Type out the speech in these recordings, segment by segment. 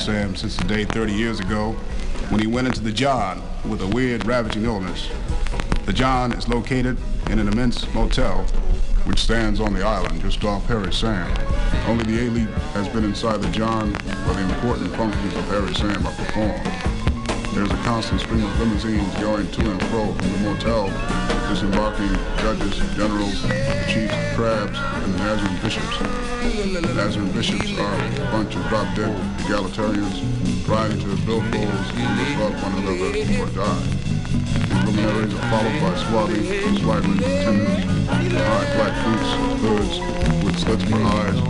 Sam since the day 30 years ago when he went into the John with a weird, ravaging illness. The John is located in an immense motel which stands on the island just off Harry Sam. Only the elite has been inside the John where the important functions of Harry Sam are performed. There's a constant stream of limousines going to and fro from the motel, disembarking judges, generals, chiefs, crabs, and the Nazarene bishops. The Nazarene bishops are a bunch of drop-dead egalitarians trying to build bowls and love one another or die. These luminaries are followed by swarthy, swaggering attendants, high black boots, hoods, with slits for eyes,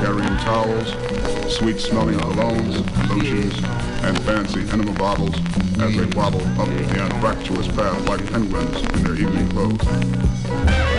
carrying towels, sweet-smelling colognes, lotions, and fancy enema bottles as they waddle up the anfractuous path like penguins in their evening clothes.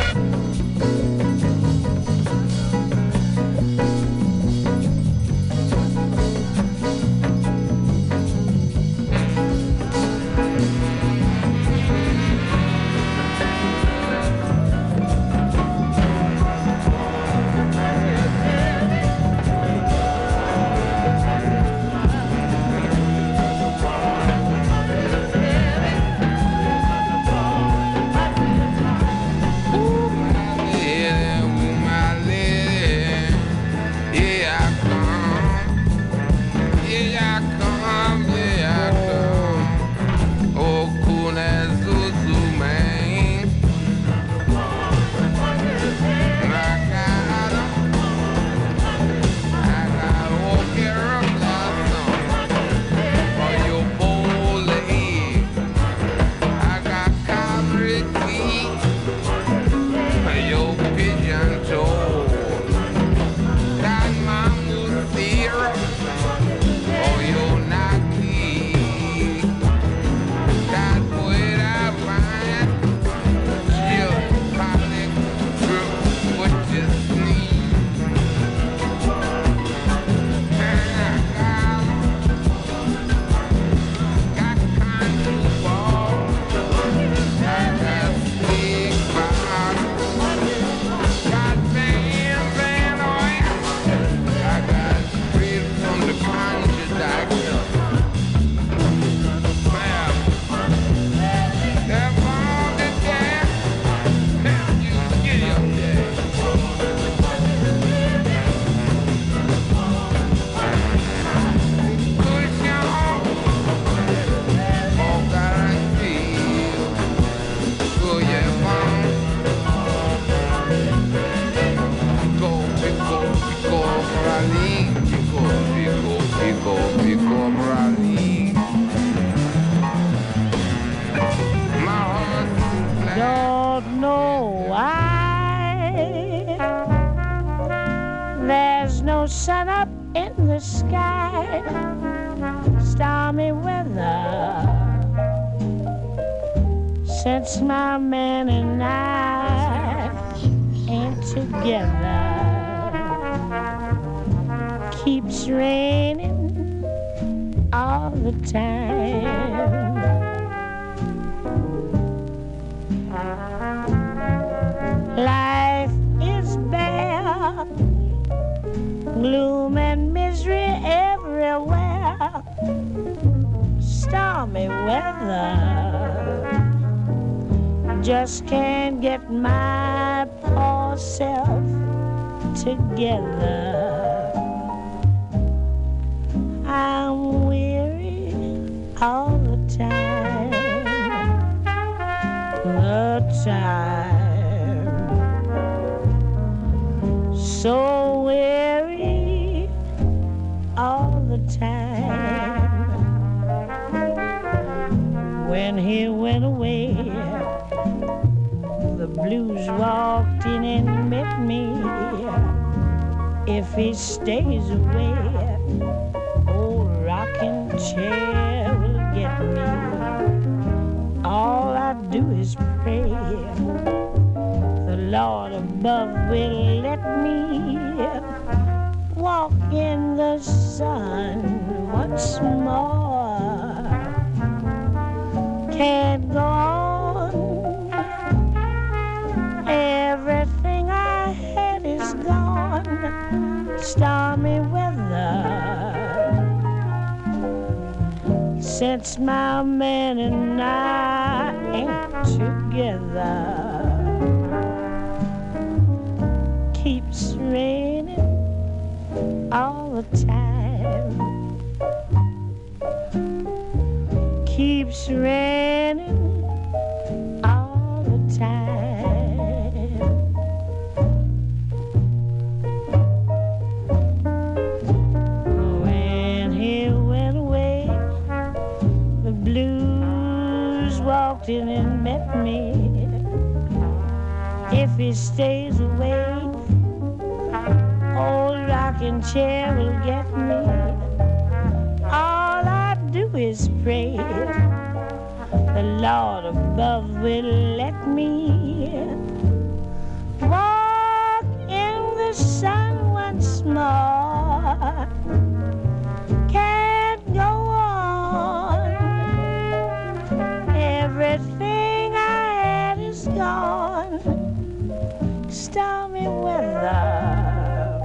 love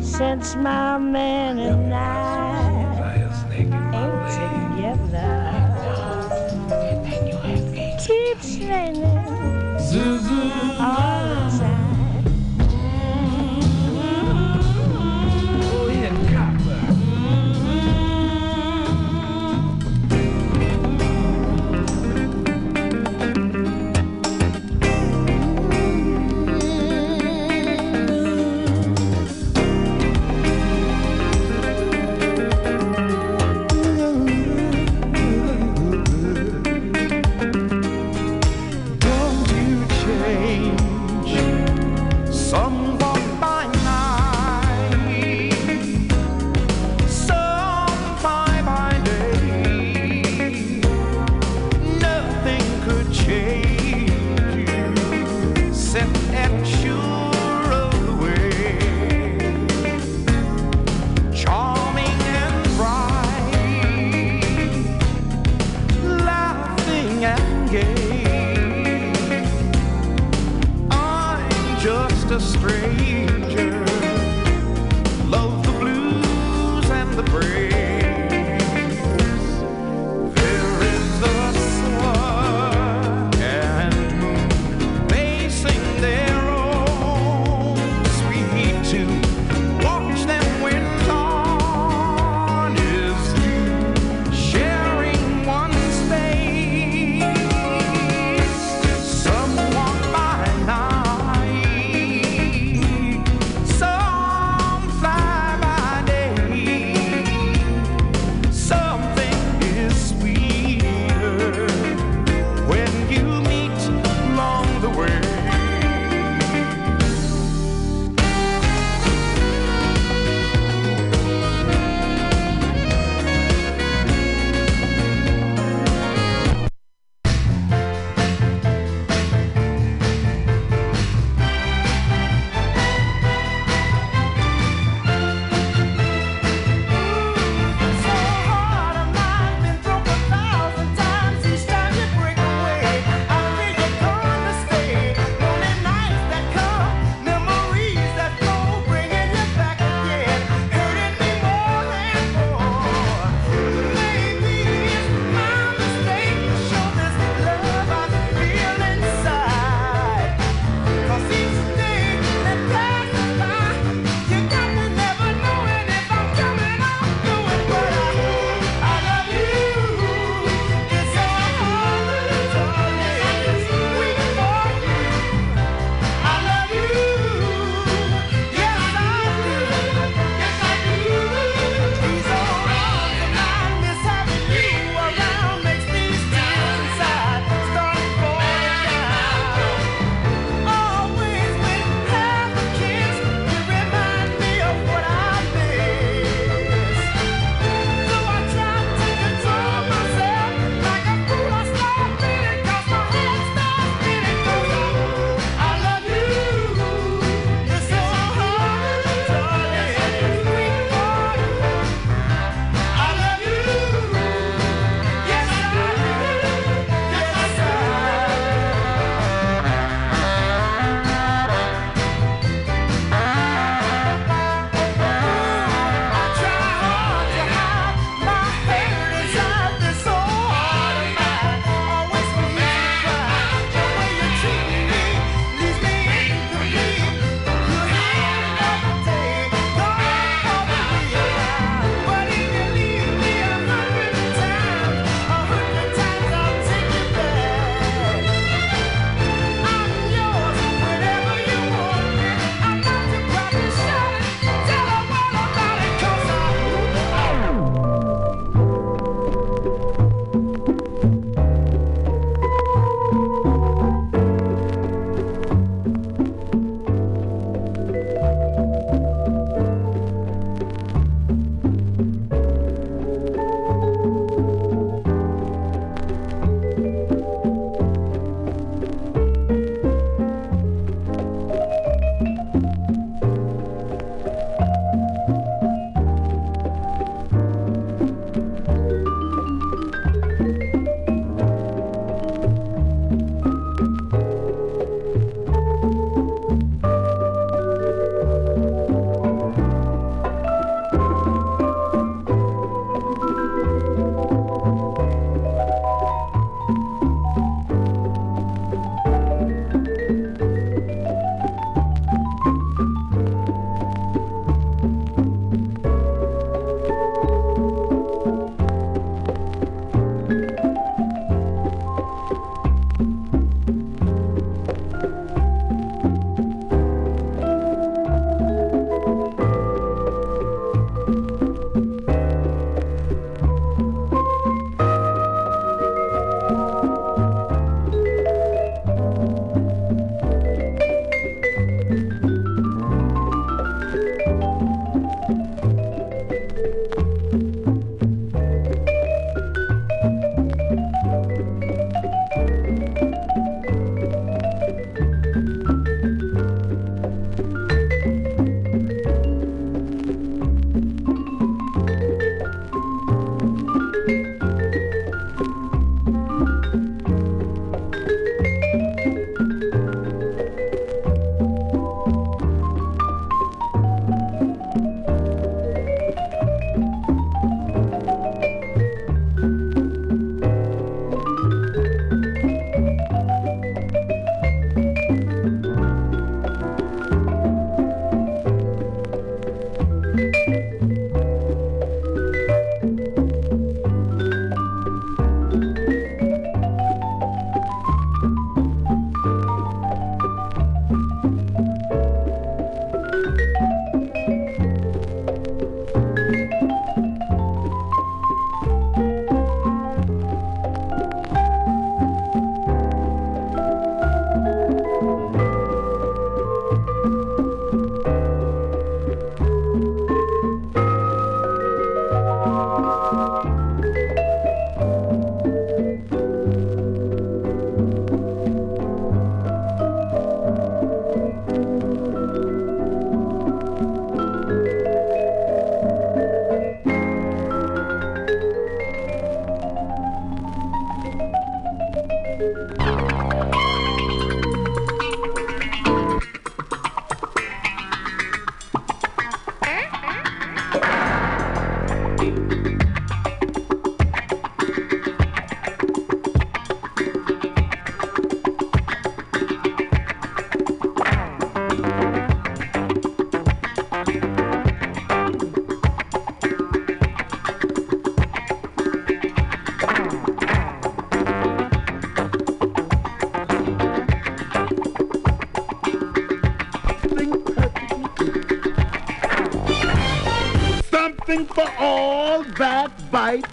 since my man and I ain't together. Keeps raining. Zuzu.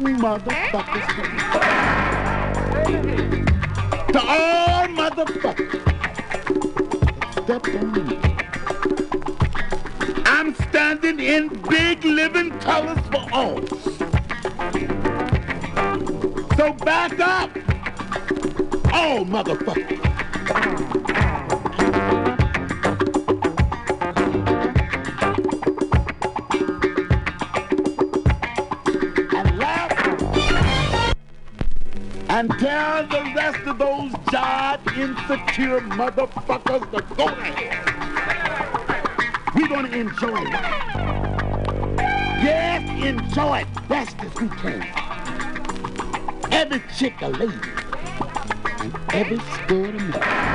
Backbiting motherfuckers. To all motherfuckers. Me. I'm standing in big living colors for all. So back up. All motherfuckers. And tell the rest of those job insecure motherfuckers to go to hell. We're gonna enjoy it. Yes, enjoy it best as we can. Every chick a lady and every sport a man.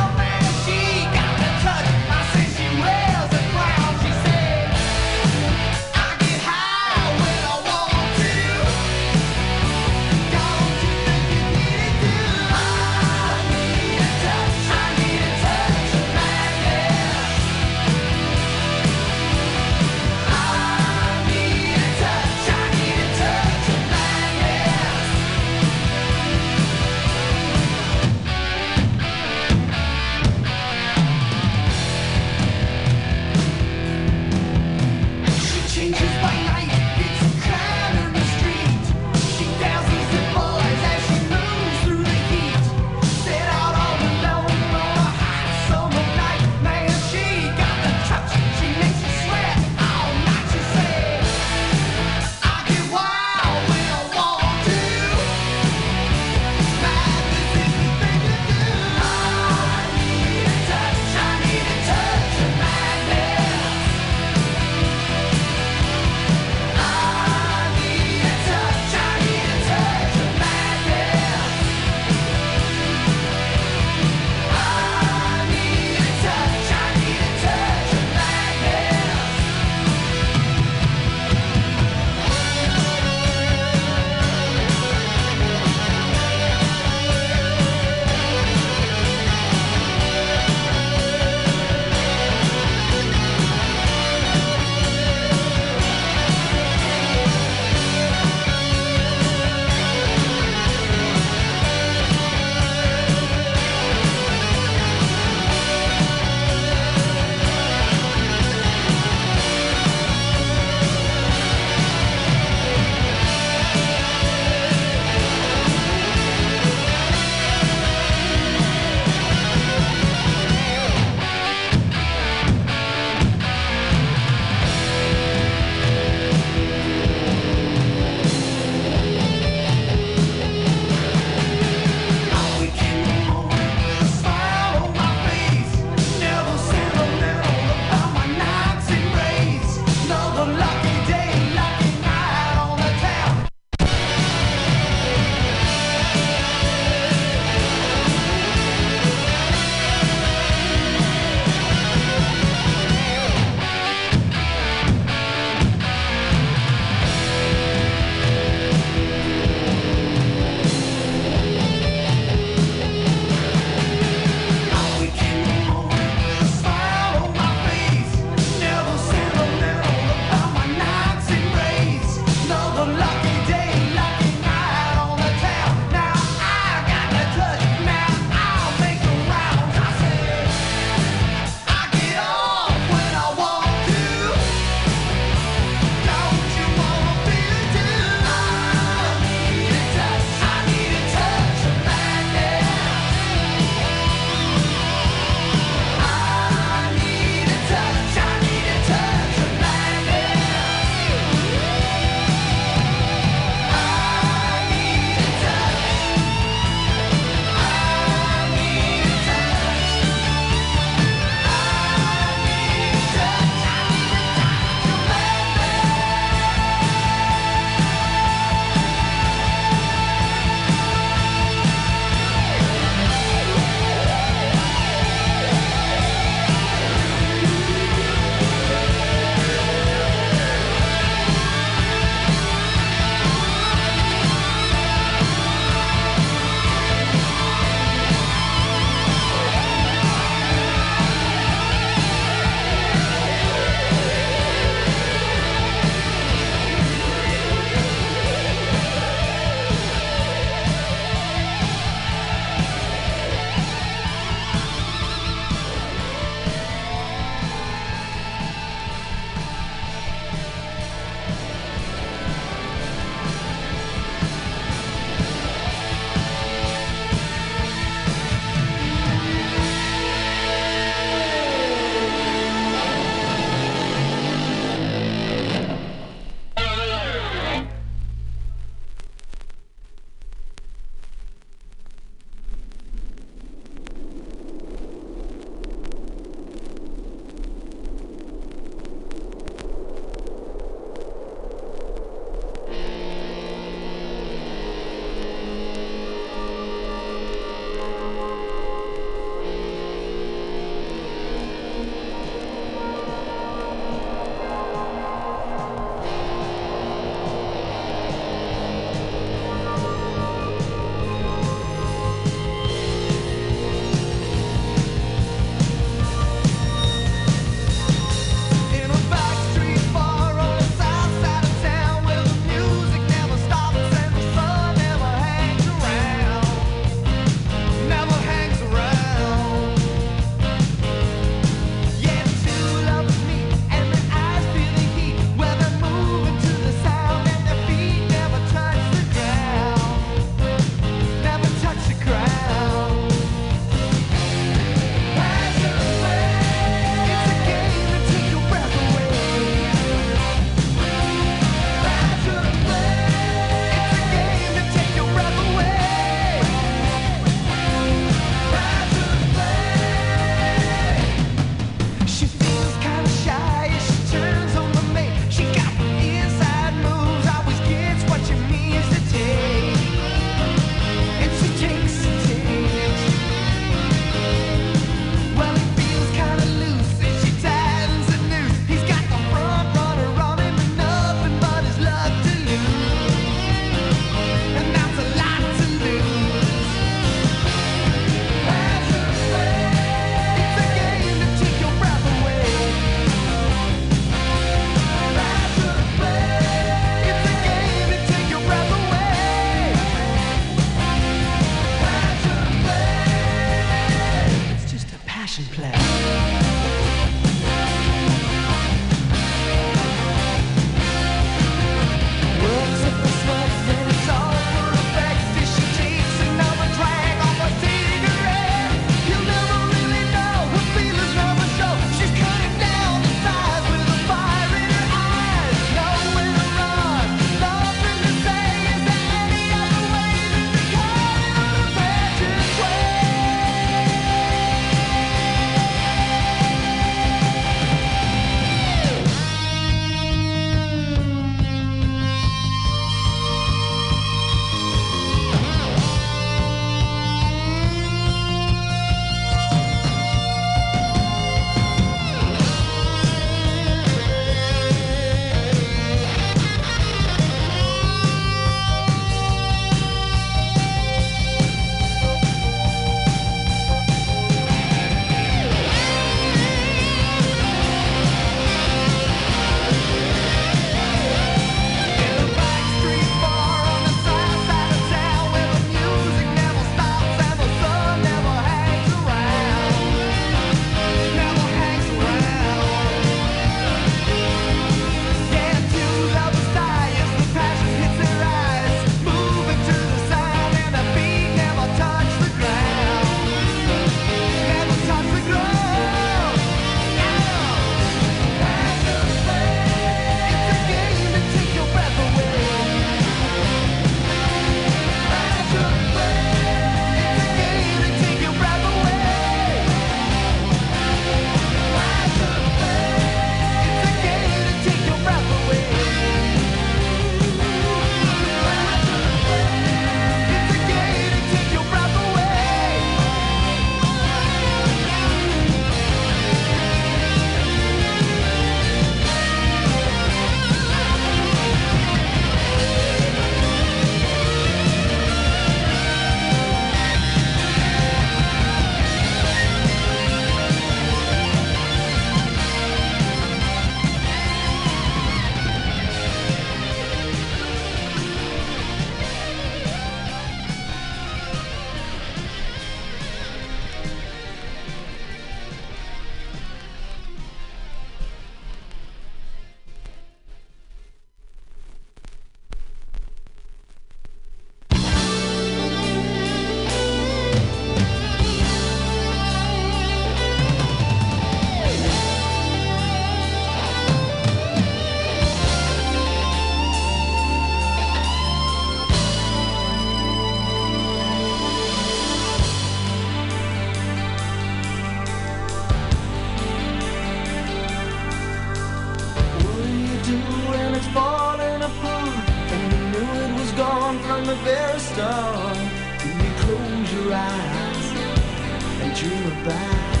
About.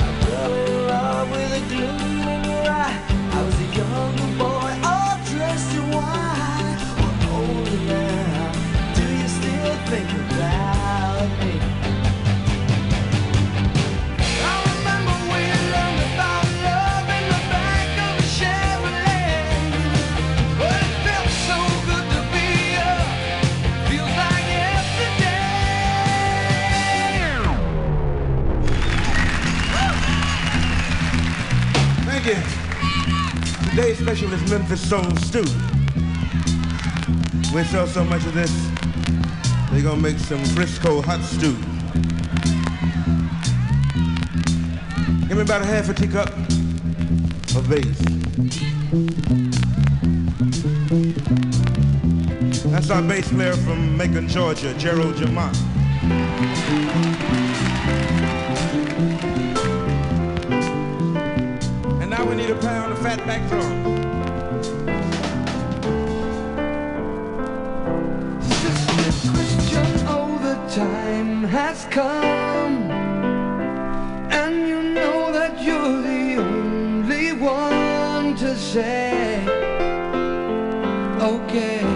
I fell in love with a gloom you. Today's special is Memphis Soul Stew. We sell so much of this, they're gonna make some Frisco hot stew. Give me about a half a teacup of bass. That's our bass player from Macon, Georgia, Gerald Jamont. We need a pound of fatback drum. Sister Christian, oh, the time has come. And you know that you're the only one to say, okay.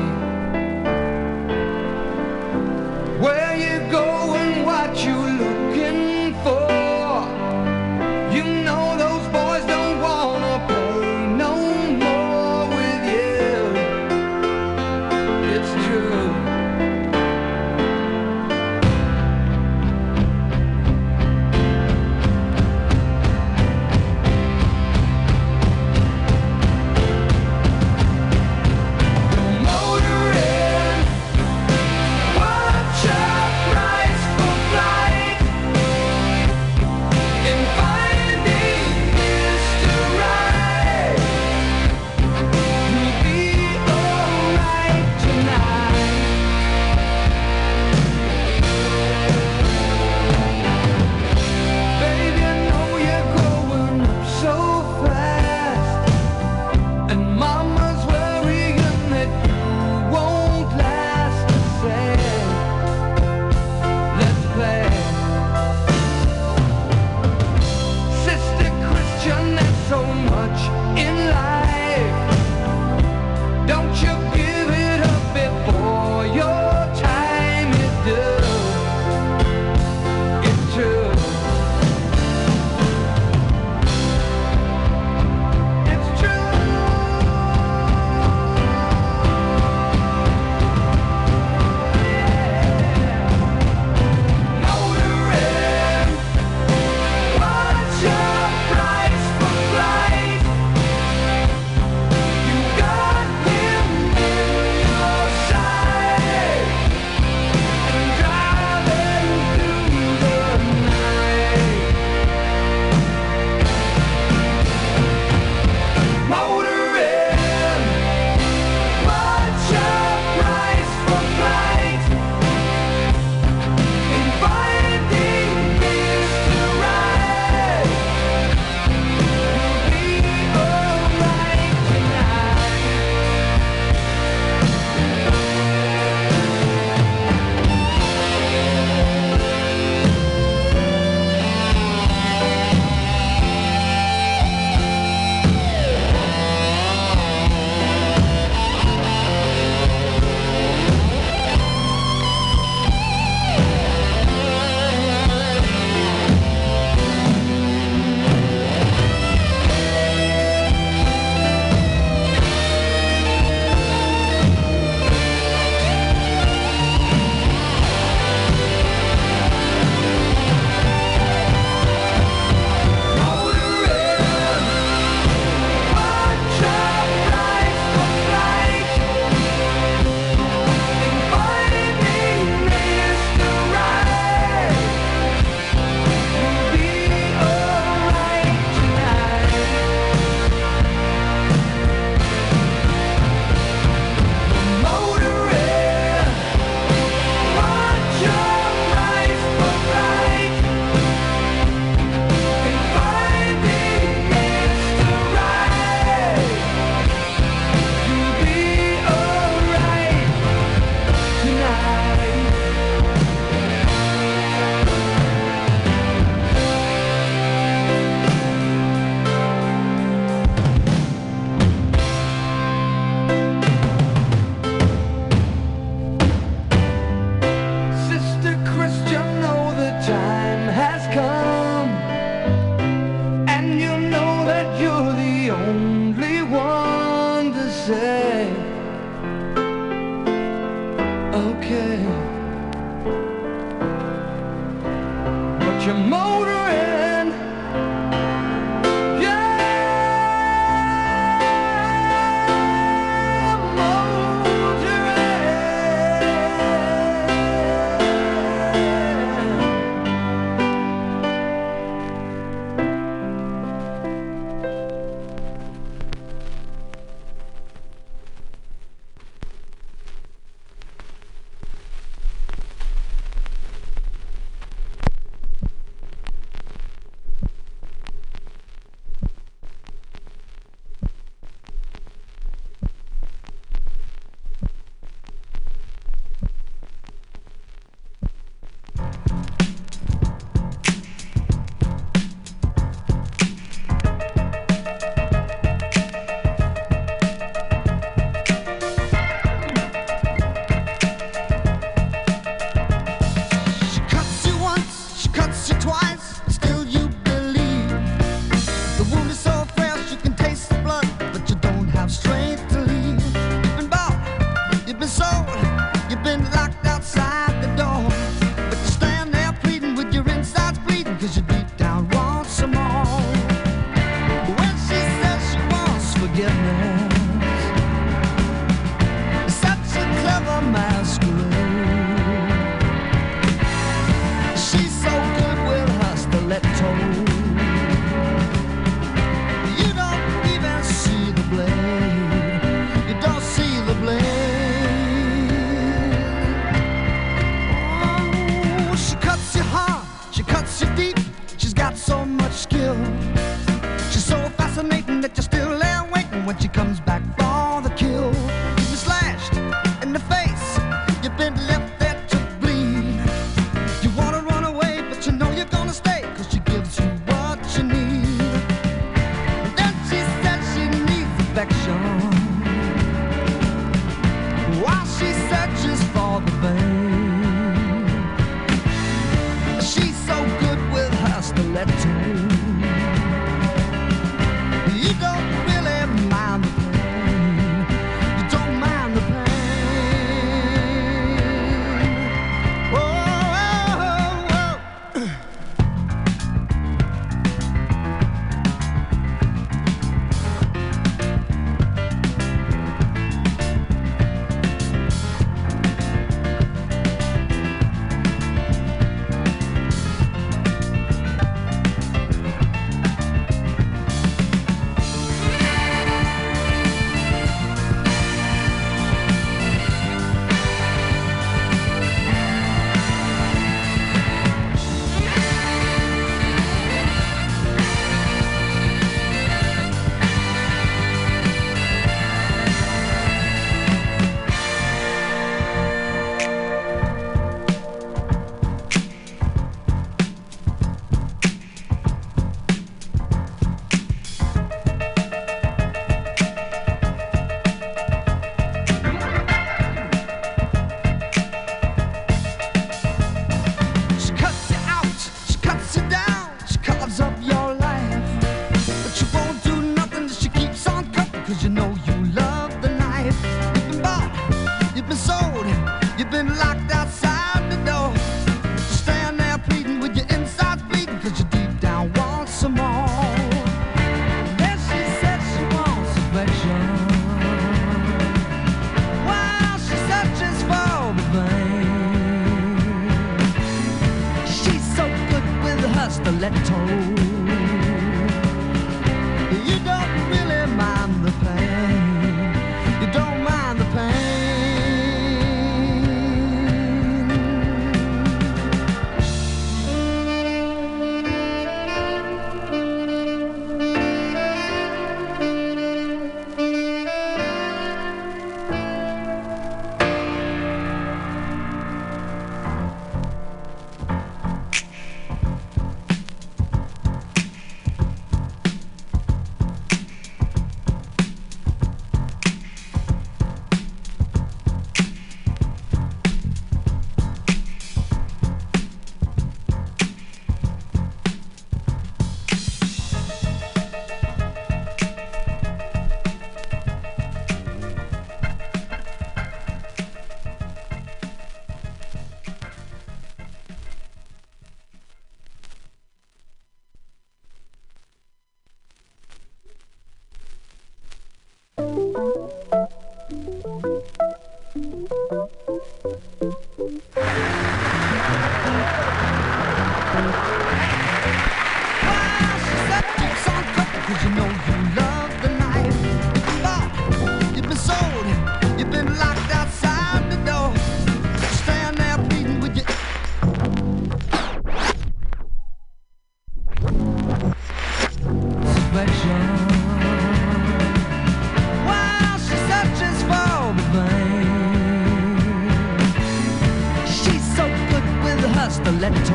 Stiletto.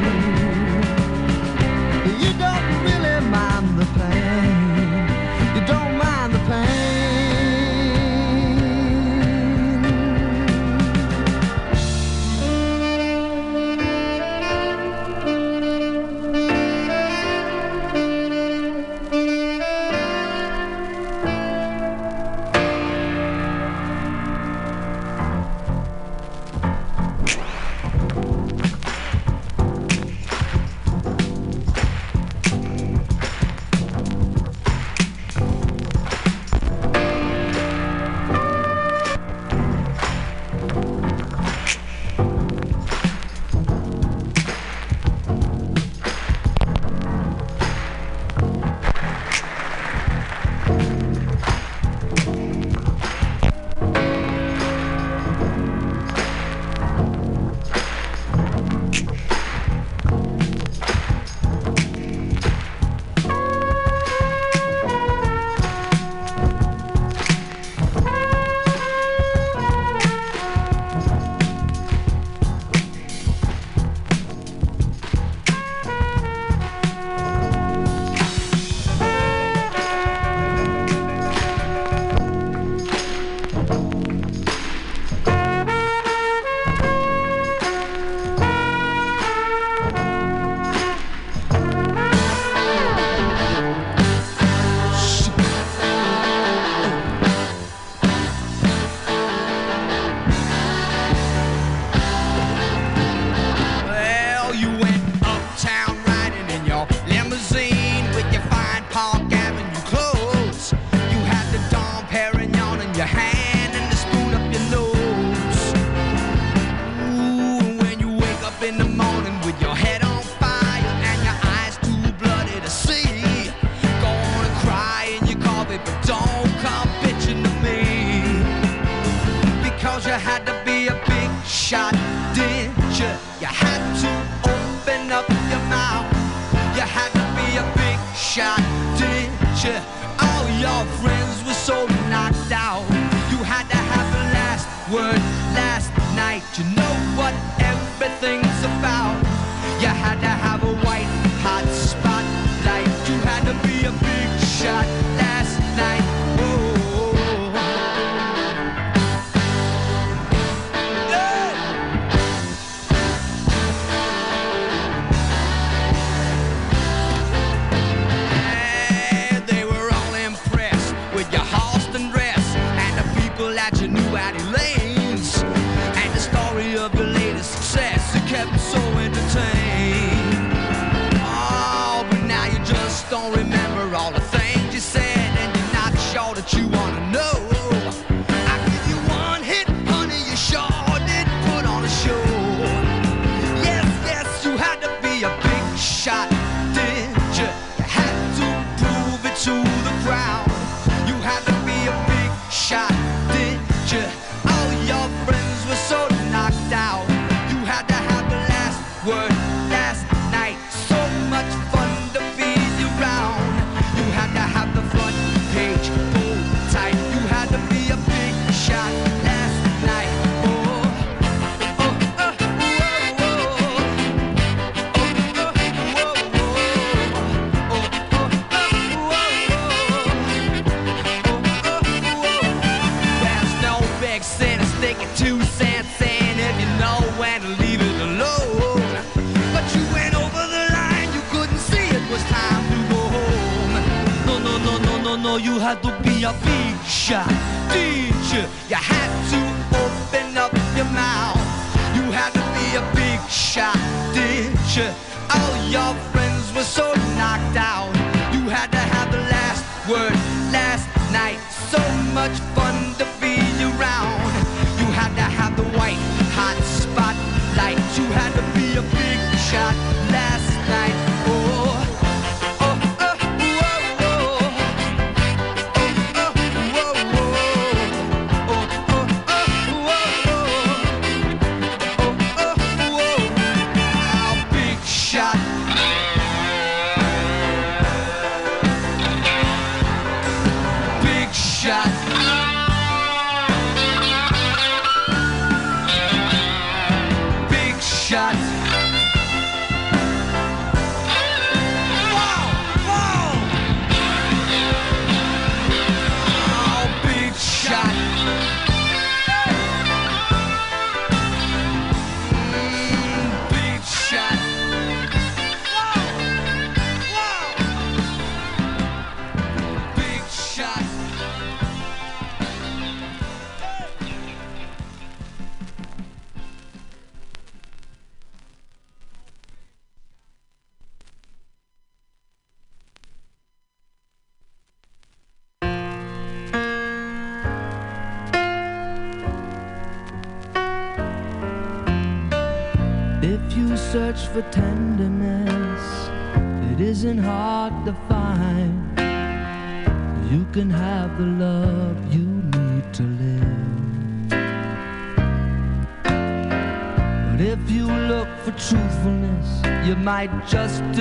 You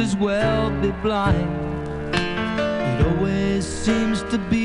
as well be blind. It always seems to be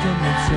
的名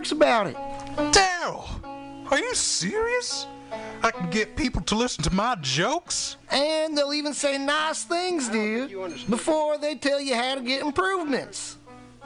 jerks about it. Daryl, are you serious? I can get people to listen to my jokes? And they'll even say nice things, dude, before they tell you how to get improvements.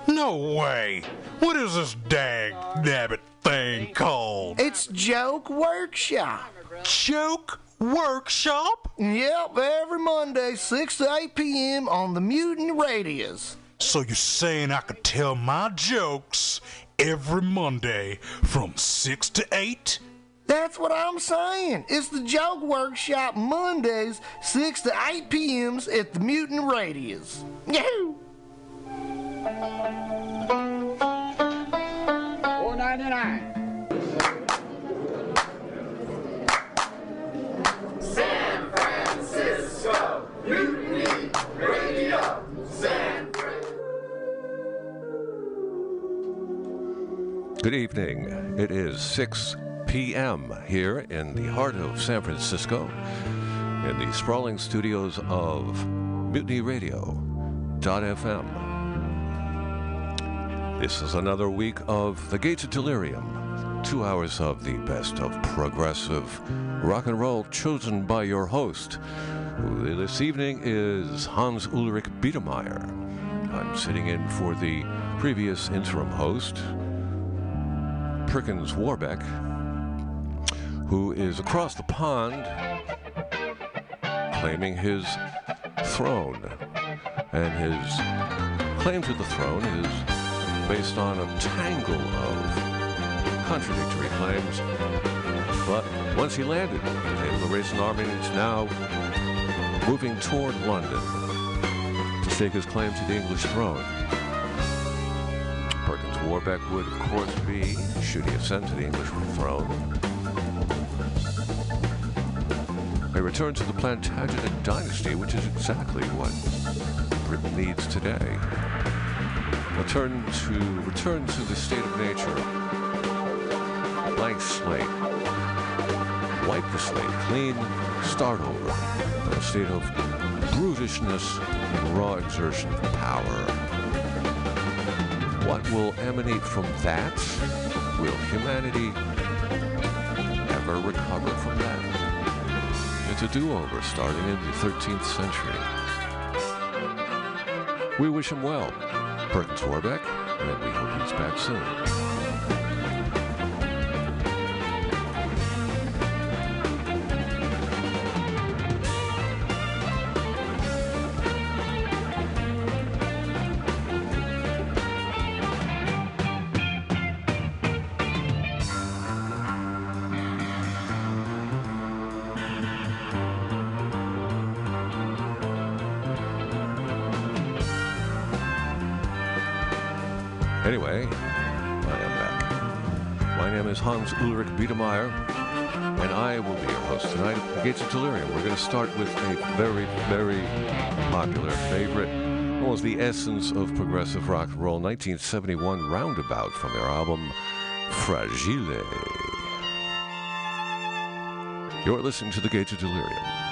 No way. What is this dag nabbit thing called? It's Joke Workshop. Joke Workshop? Yep, every Monday, 6 to 8 p.m. on the Mutiny Radio. So you're saying I could tell my jokes every Monday from 6 to 8? That's what I'm saying. It's the Joke Workshop Mondays, 6 to 8 p.m.s at the Mutiny Radio. Yahoo! Four ninety nine. Good evening. It is 6 p.m. here in the heart of San Francisco, in the sprawling studios of Mutiny Radio.fm. This is another week of The Gates of Delirium, two hours of the best of progressive rock and roll chosen by your host, this evening is Hans Ulrich Biedermeier. I'm sitting in for the previous interim host, Perkins Warbeck, who is across the pond claiming his throne. And his claim to the throne is based on a tangle of contradictory claims. But once he landed, he to raise an army and is now moving toward London to stake his claim to the English throne. Warbeck would, of course, be, should he ascend to the English throne, a return to the Plantagenet dynasty, which is exactly what Britain needs today. A turn to return to the state of nature. Blank slate. Wipe the slate clean, start over. A state of brutishness and raw exertion of power. What will emanate from that? Will humanity ever recover from that? It's a do-over starting in the 13th century. We wish him well, Perkins Warbeck, and we hope he's back soon. Ulrich Biedermeier, and I will be your host tonight at the Gates of Delirium. We're going to start with a very, very popular favorite, almost the essence of progressive rock and roll, 1971 Roundabout from their album Fragile. You're listening to The Gates of Delirium.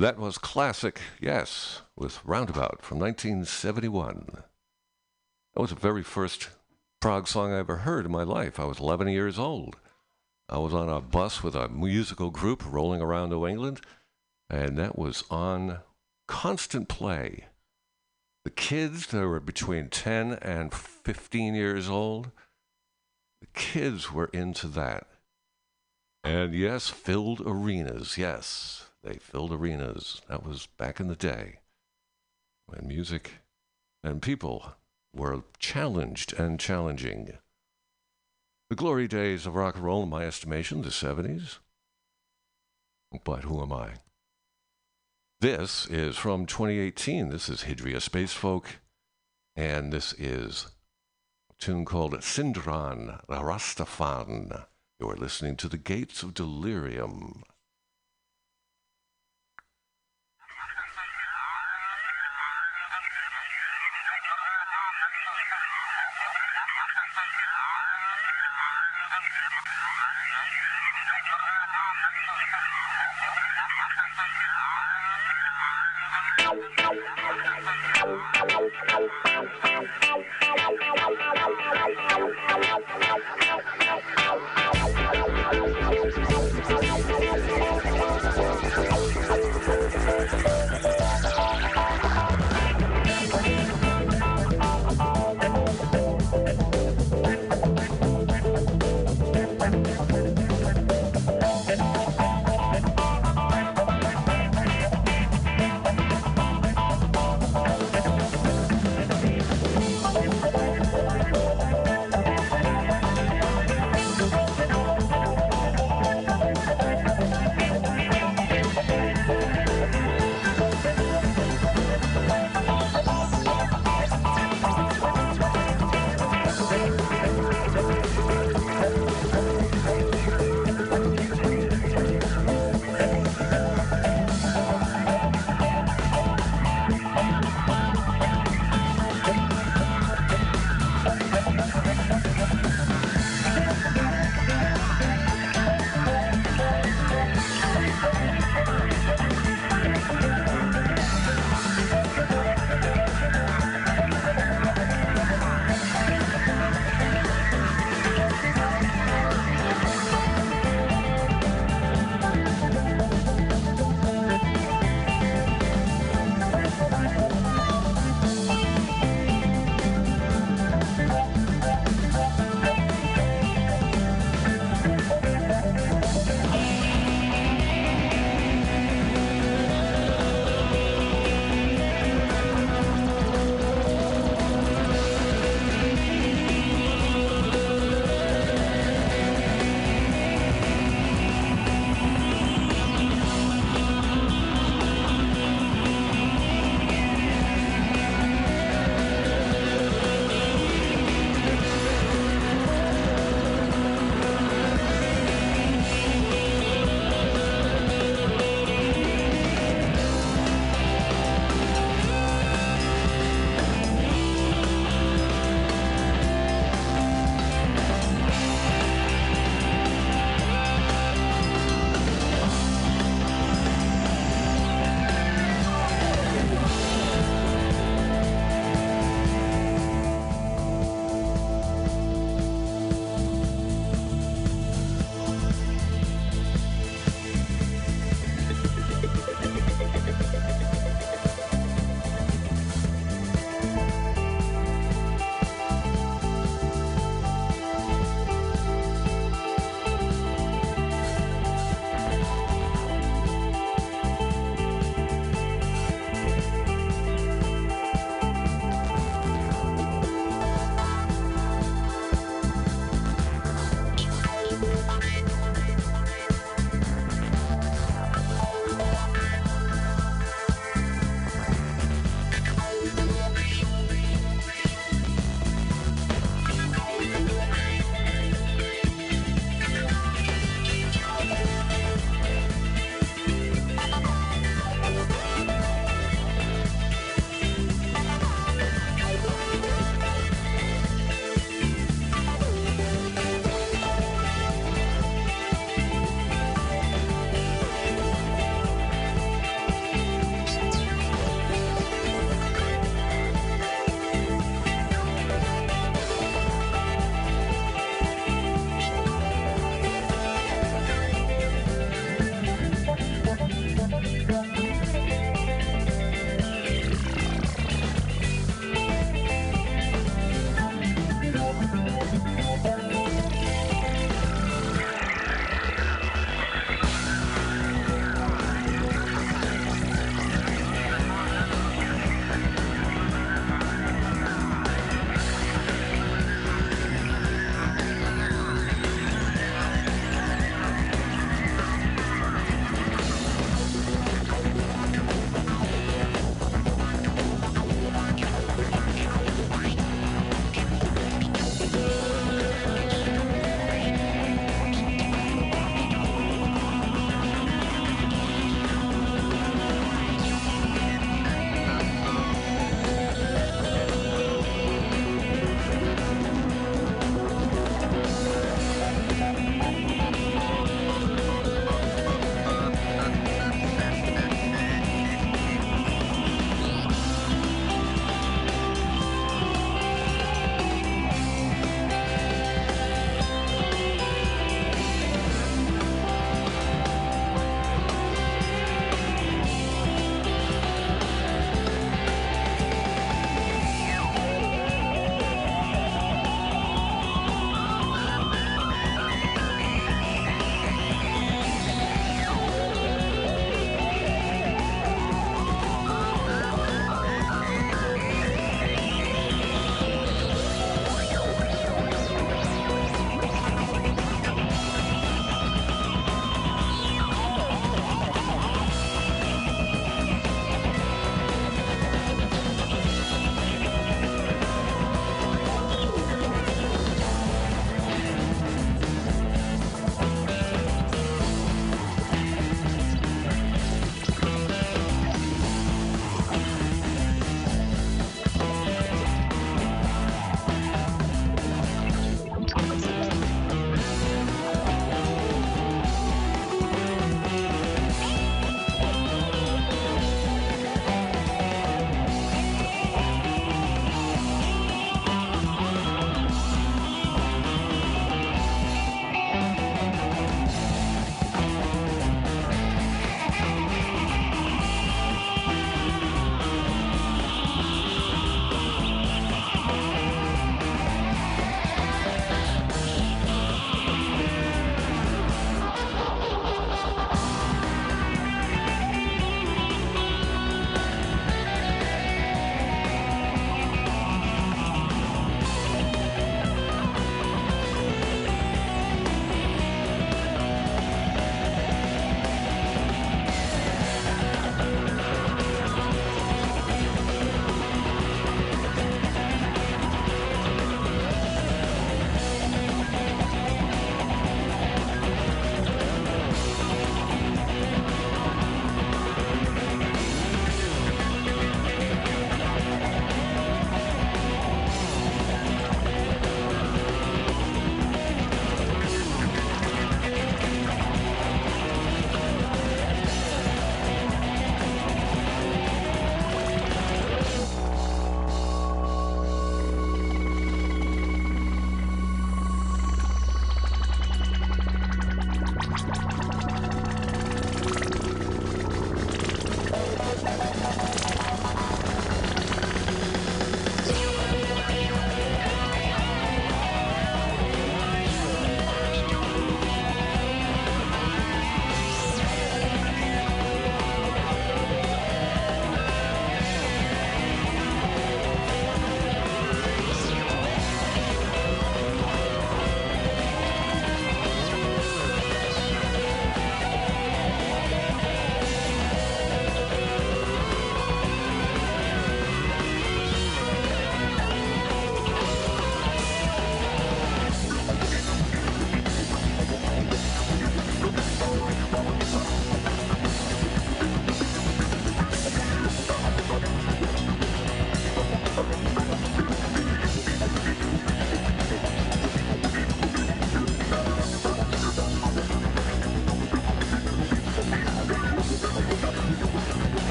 That was classic, yes, with Roundabout from 1971. That was the very first prog song I ever heard in my life. I was 11 years old. I was on a bus with a musical group rolling around New England, and that was on constant play. The kids that were between 10 and 15 years old, the kids were into that. And yes, filled arenas, yes. They filled arenas. That was back in the day when music and people were challenged and challenging. The glory days of rock and roll, in my estimation, the 70s. But who am I? This is from 2018. This is Hidria Spacefolk, and this is a tune called Sindran Rastafan. You are listening to the Gates of Delirium.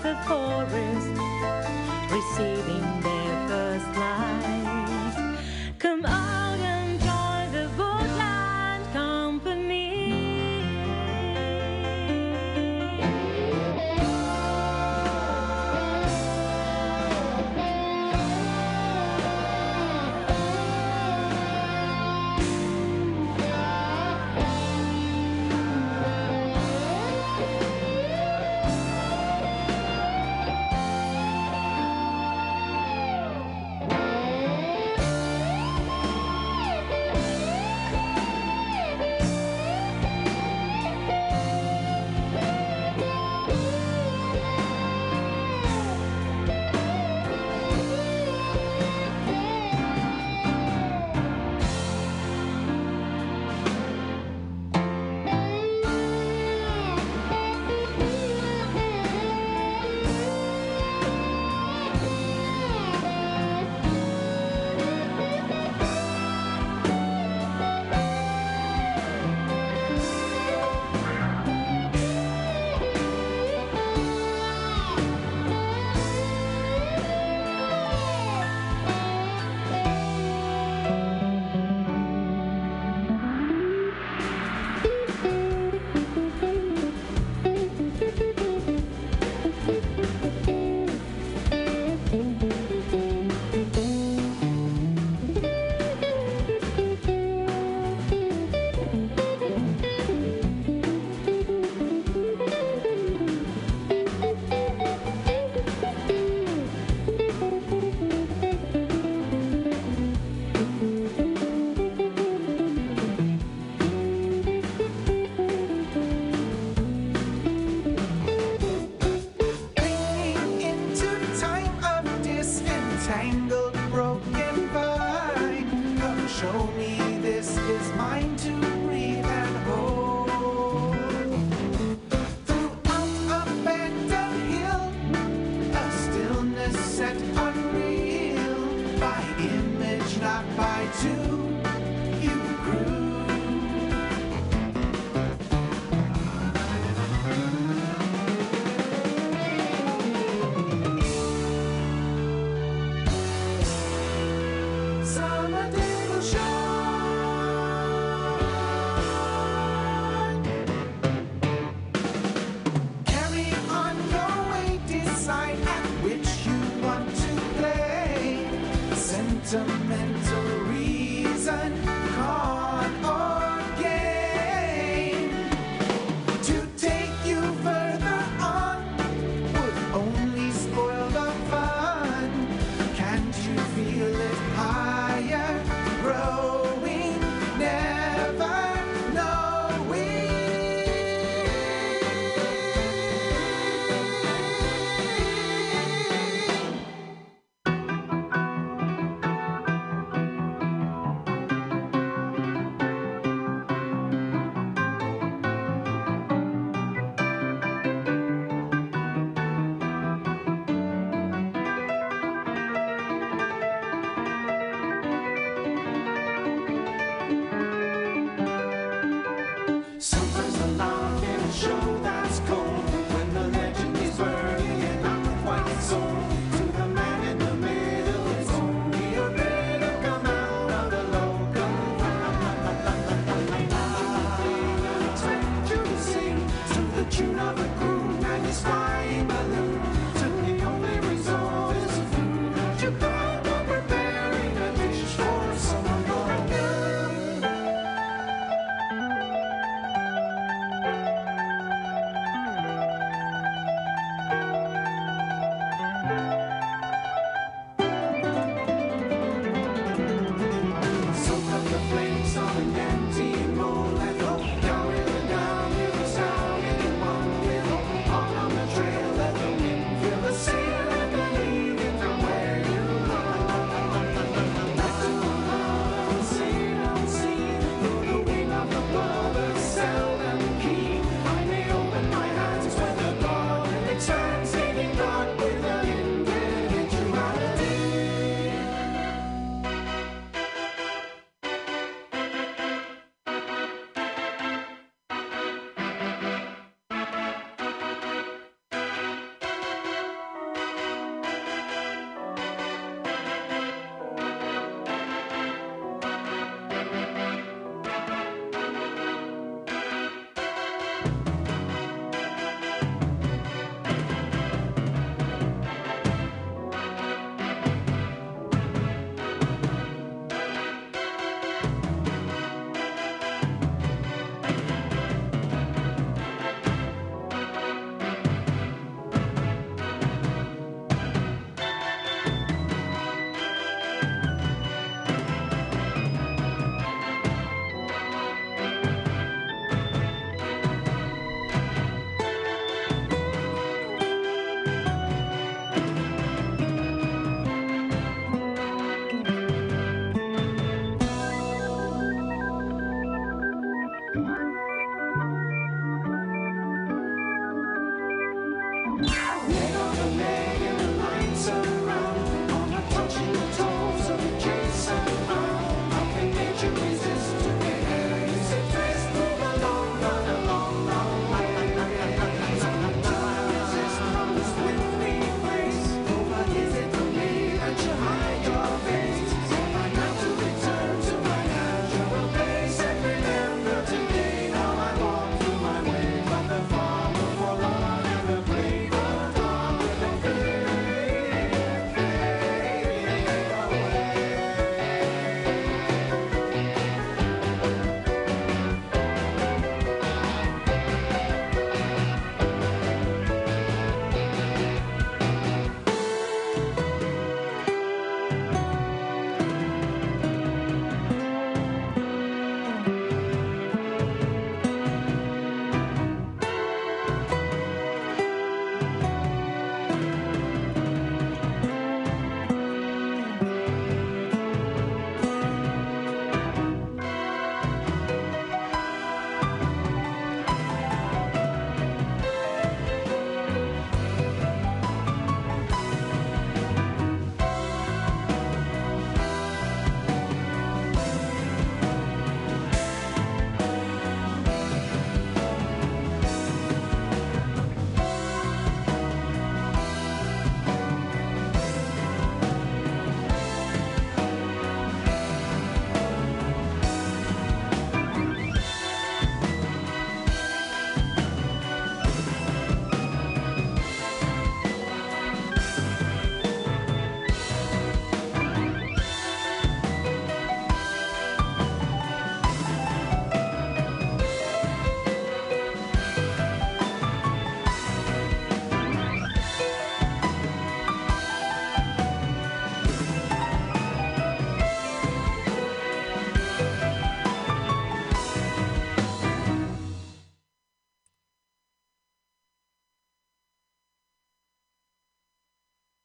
Creatures of the forest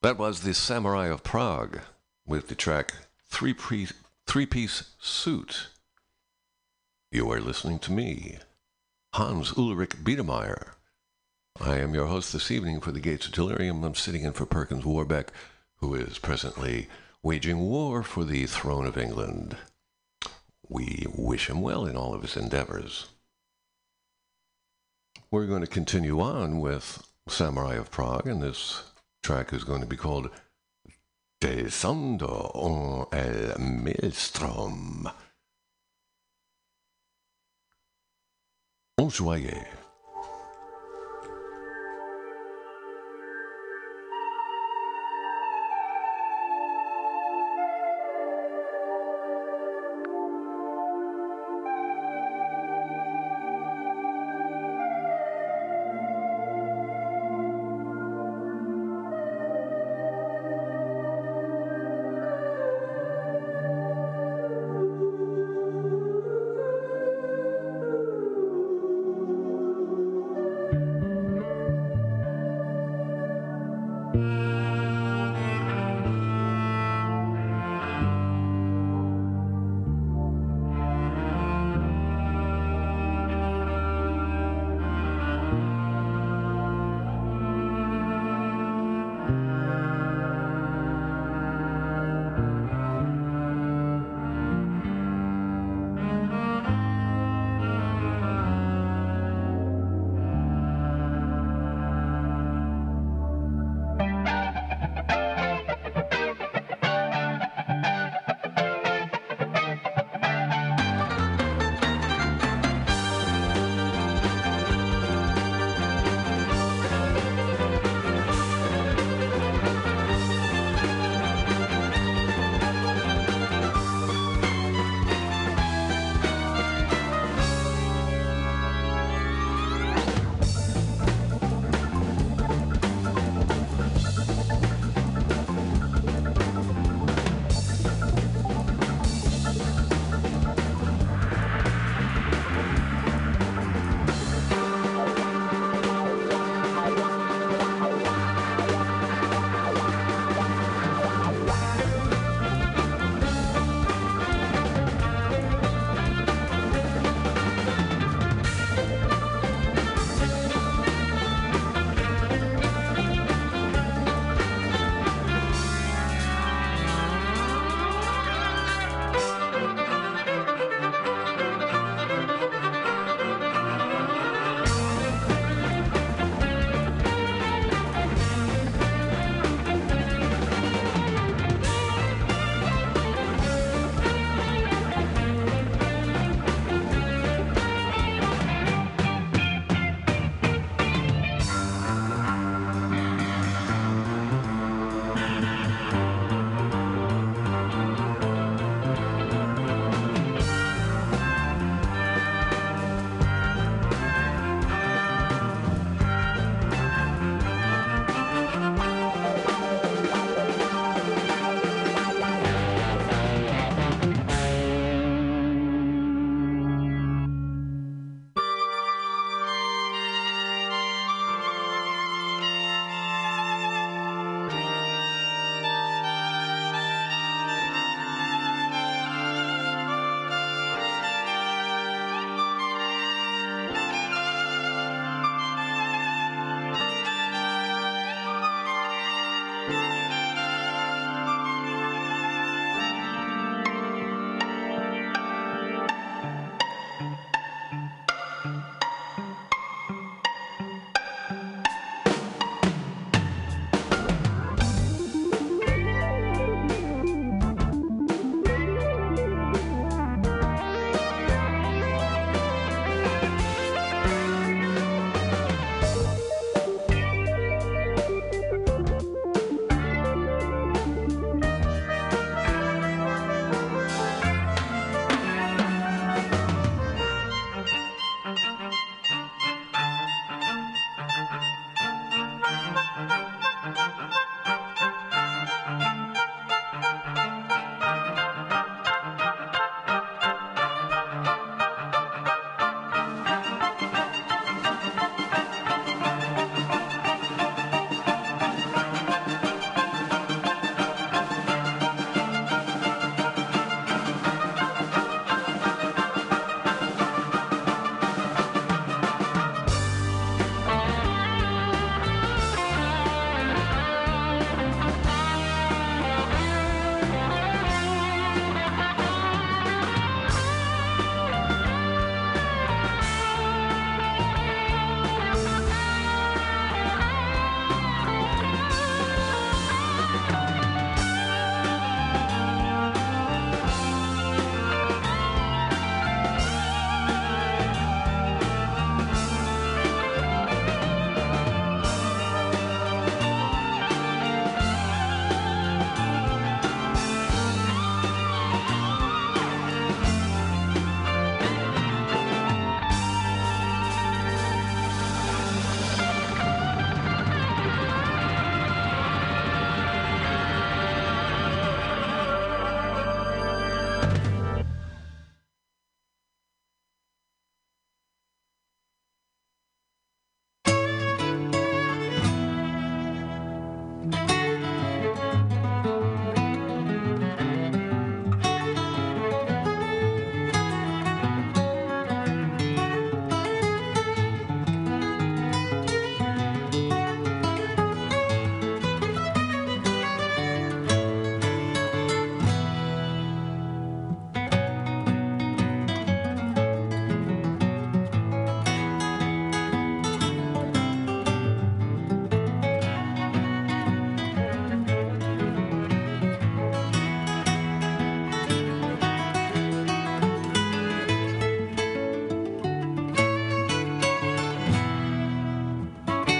That was the Samurai of Prog with the track Three Piece, three piece Suit. You are listening to me, Hans Ulrich Biedemeyer. I am your host this evening for the Gates of Delirium. I'm sitting in for Perkins Warbeck, who is presently waging war for the throne of England. We wish him well in all of his endeavors. We're going to continue on with Samurai of Prog and this track is going to be called Descendo en el Maelstrom. On.